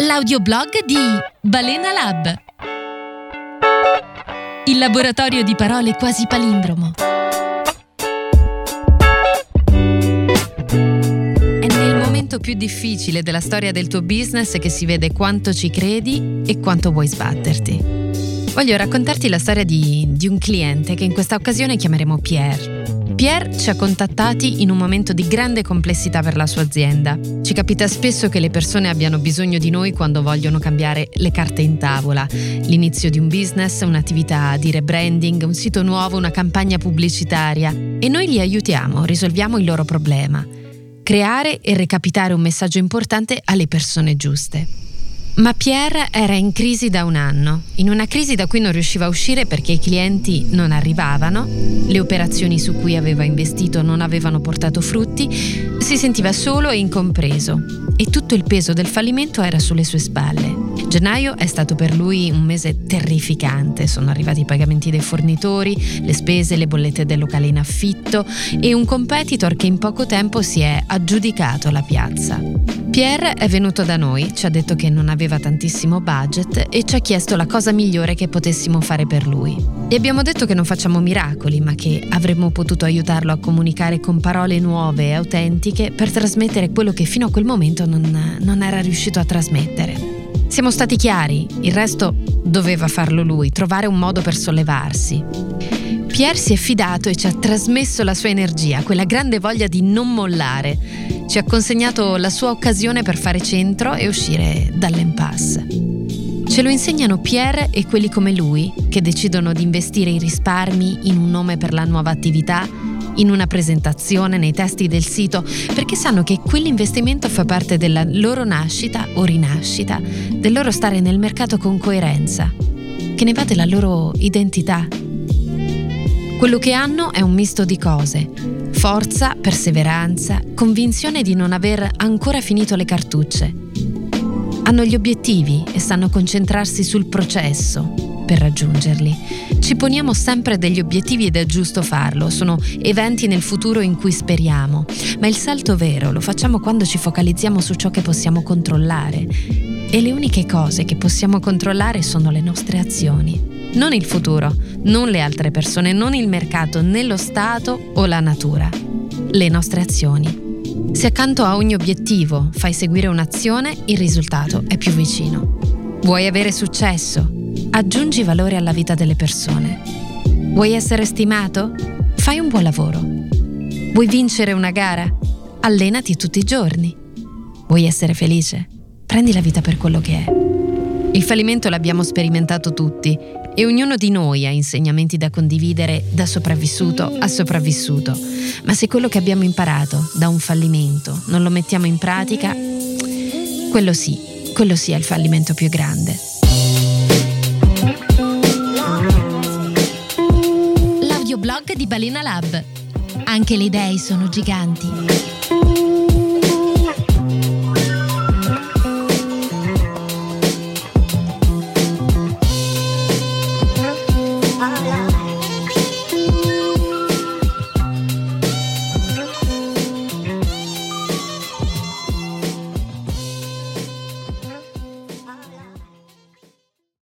l'audioblog di Balena Lab. Il laboratorio di parole quasi palindromo. È nel momento più difficile della storia del tuo business che si vede quanto ci credi e quanto vuoi sbatterti. Voglio raccontarti la storia di, di un cliente che in questa occasione chiameremo Pierre. Pierre ci ha contattati in un momento di grande complessità per la sua azienda. Ci capita spesso che le persone abbiano bisogno di noi quando vogliono cambiare le carte in tavola, l'inizio di un business, un'attività di rebranding, un sito nuovo, una campagna pubblicitaria e noi li aiutiamo, risolviamo il loro problema. Creare e recapitare un messaggio importante alle persone giuste. Ma Pierre era in crisi da un anno, in una crisi da cui non riusciva a uscire perché i clienti non arrivavano, le operazioni su cui aveva investito non avevano portato frutti, si sentiva solo e incompreso e tutto il peso del fallimento era sulle sue spalle. Gennaio è stato per lui un mese terrificante, sono arrivati i pagamenti dei fornitori, le spese, le bollette del locale in affitto e un competitor che in poco tempo si è aggiudicato la piazza. Pierre è venuto da noi, ci ha detto che non aveva tantissimo budget e ci ha chiesto la cosa migliore che potessimo fare per lui. Gli abbiamo detto che non facciamo miracoli, ma che avremmo potuto aiutarlo a comunicare con parole nuove e autentiche per trasmettere quello che fino a quel momento non, non era riuscito a trasmettere. Siamo stati chiari, il resto doveva farlo lui, trovare un modo per sollevarsi. Pierre si è fidato e ci ha trasmesso la sua energia, quella grande voglia di non mollare. Ci ha consegnato la sua occasione per fare centro e uscire dall'impasse. Ce lo insegnano Pierre e quelli come lui, che decidono di investire i risparmi in un nome per la nuova attività in una presentazione, nei testi del sito, perché sanno che quell'investimento fa parte della loro nascita o rinascita, del loro stare nel mercato con coerenza, che ne va della loro identità. Quello che hanno è un misto di cose, forza, perseveranza, convinzione di non aver ancora finito le cartucce. Hanno gli obiettivi e sanno concentrarsi sul processo, per raggiungerli. Ci poniamo sempre degli obiettivi ed è giusto farlo, sono eventi nel futuro in cui speriamo, ma il salto vero lo facciamo quando ci focalizziamo su ciò che possiamo controllare. E le uniche cose che possiamo controllare sono le nostre azioni. Non il futuro, non le altre persone, non il mercato, né lo Stato o la natura. Le nostre azioni. Se accanto a ogni obiettivo fai seguire un'azione, il risultato è più vicino. Vuoi avere successo? Aggiungi valore alla vita delle persone. Vuoi essere stimato? Fai un buon lavoro. Vuoi vincere una gara? Allenati tutti i giorni. Vuoi essere felice? Prendi la vita per quello che è. Il fallimento l'abbiamo sperimentato tutti e ognuno di noi ha insegnamenti da condividere da sopravvissuto a sopravvissuto. Ma se quello che abbiamo imparato da un fallimento non lo mettiamo in pratica, quello sì, quello sì è il fallimento più grande. blog di Balena Lab. Anche le idee sono giganti.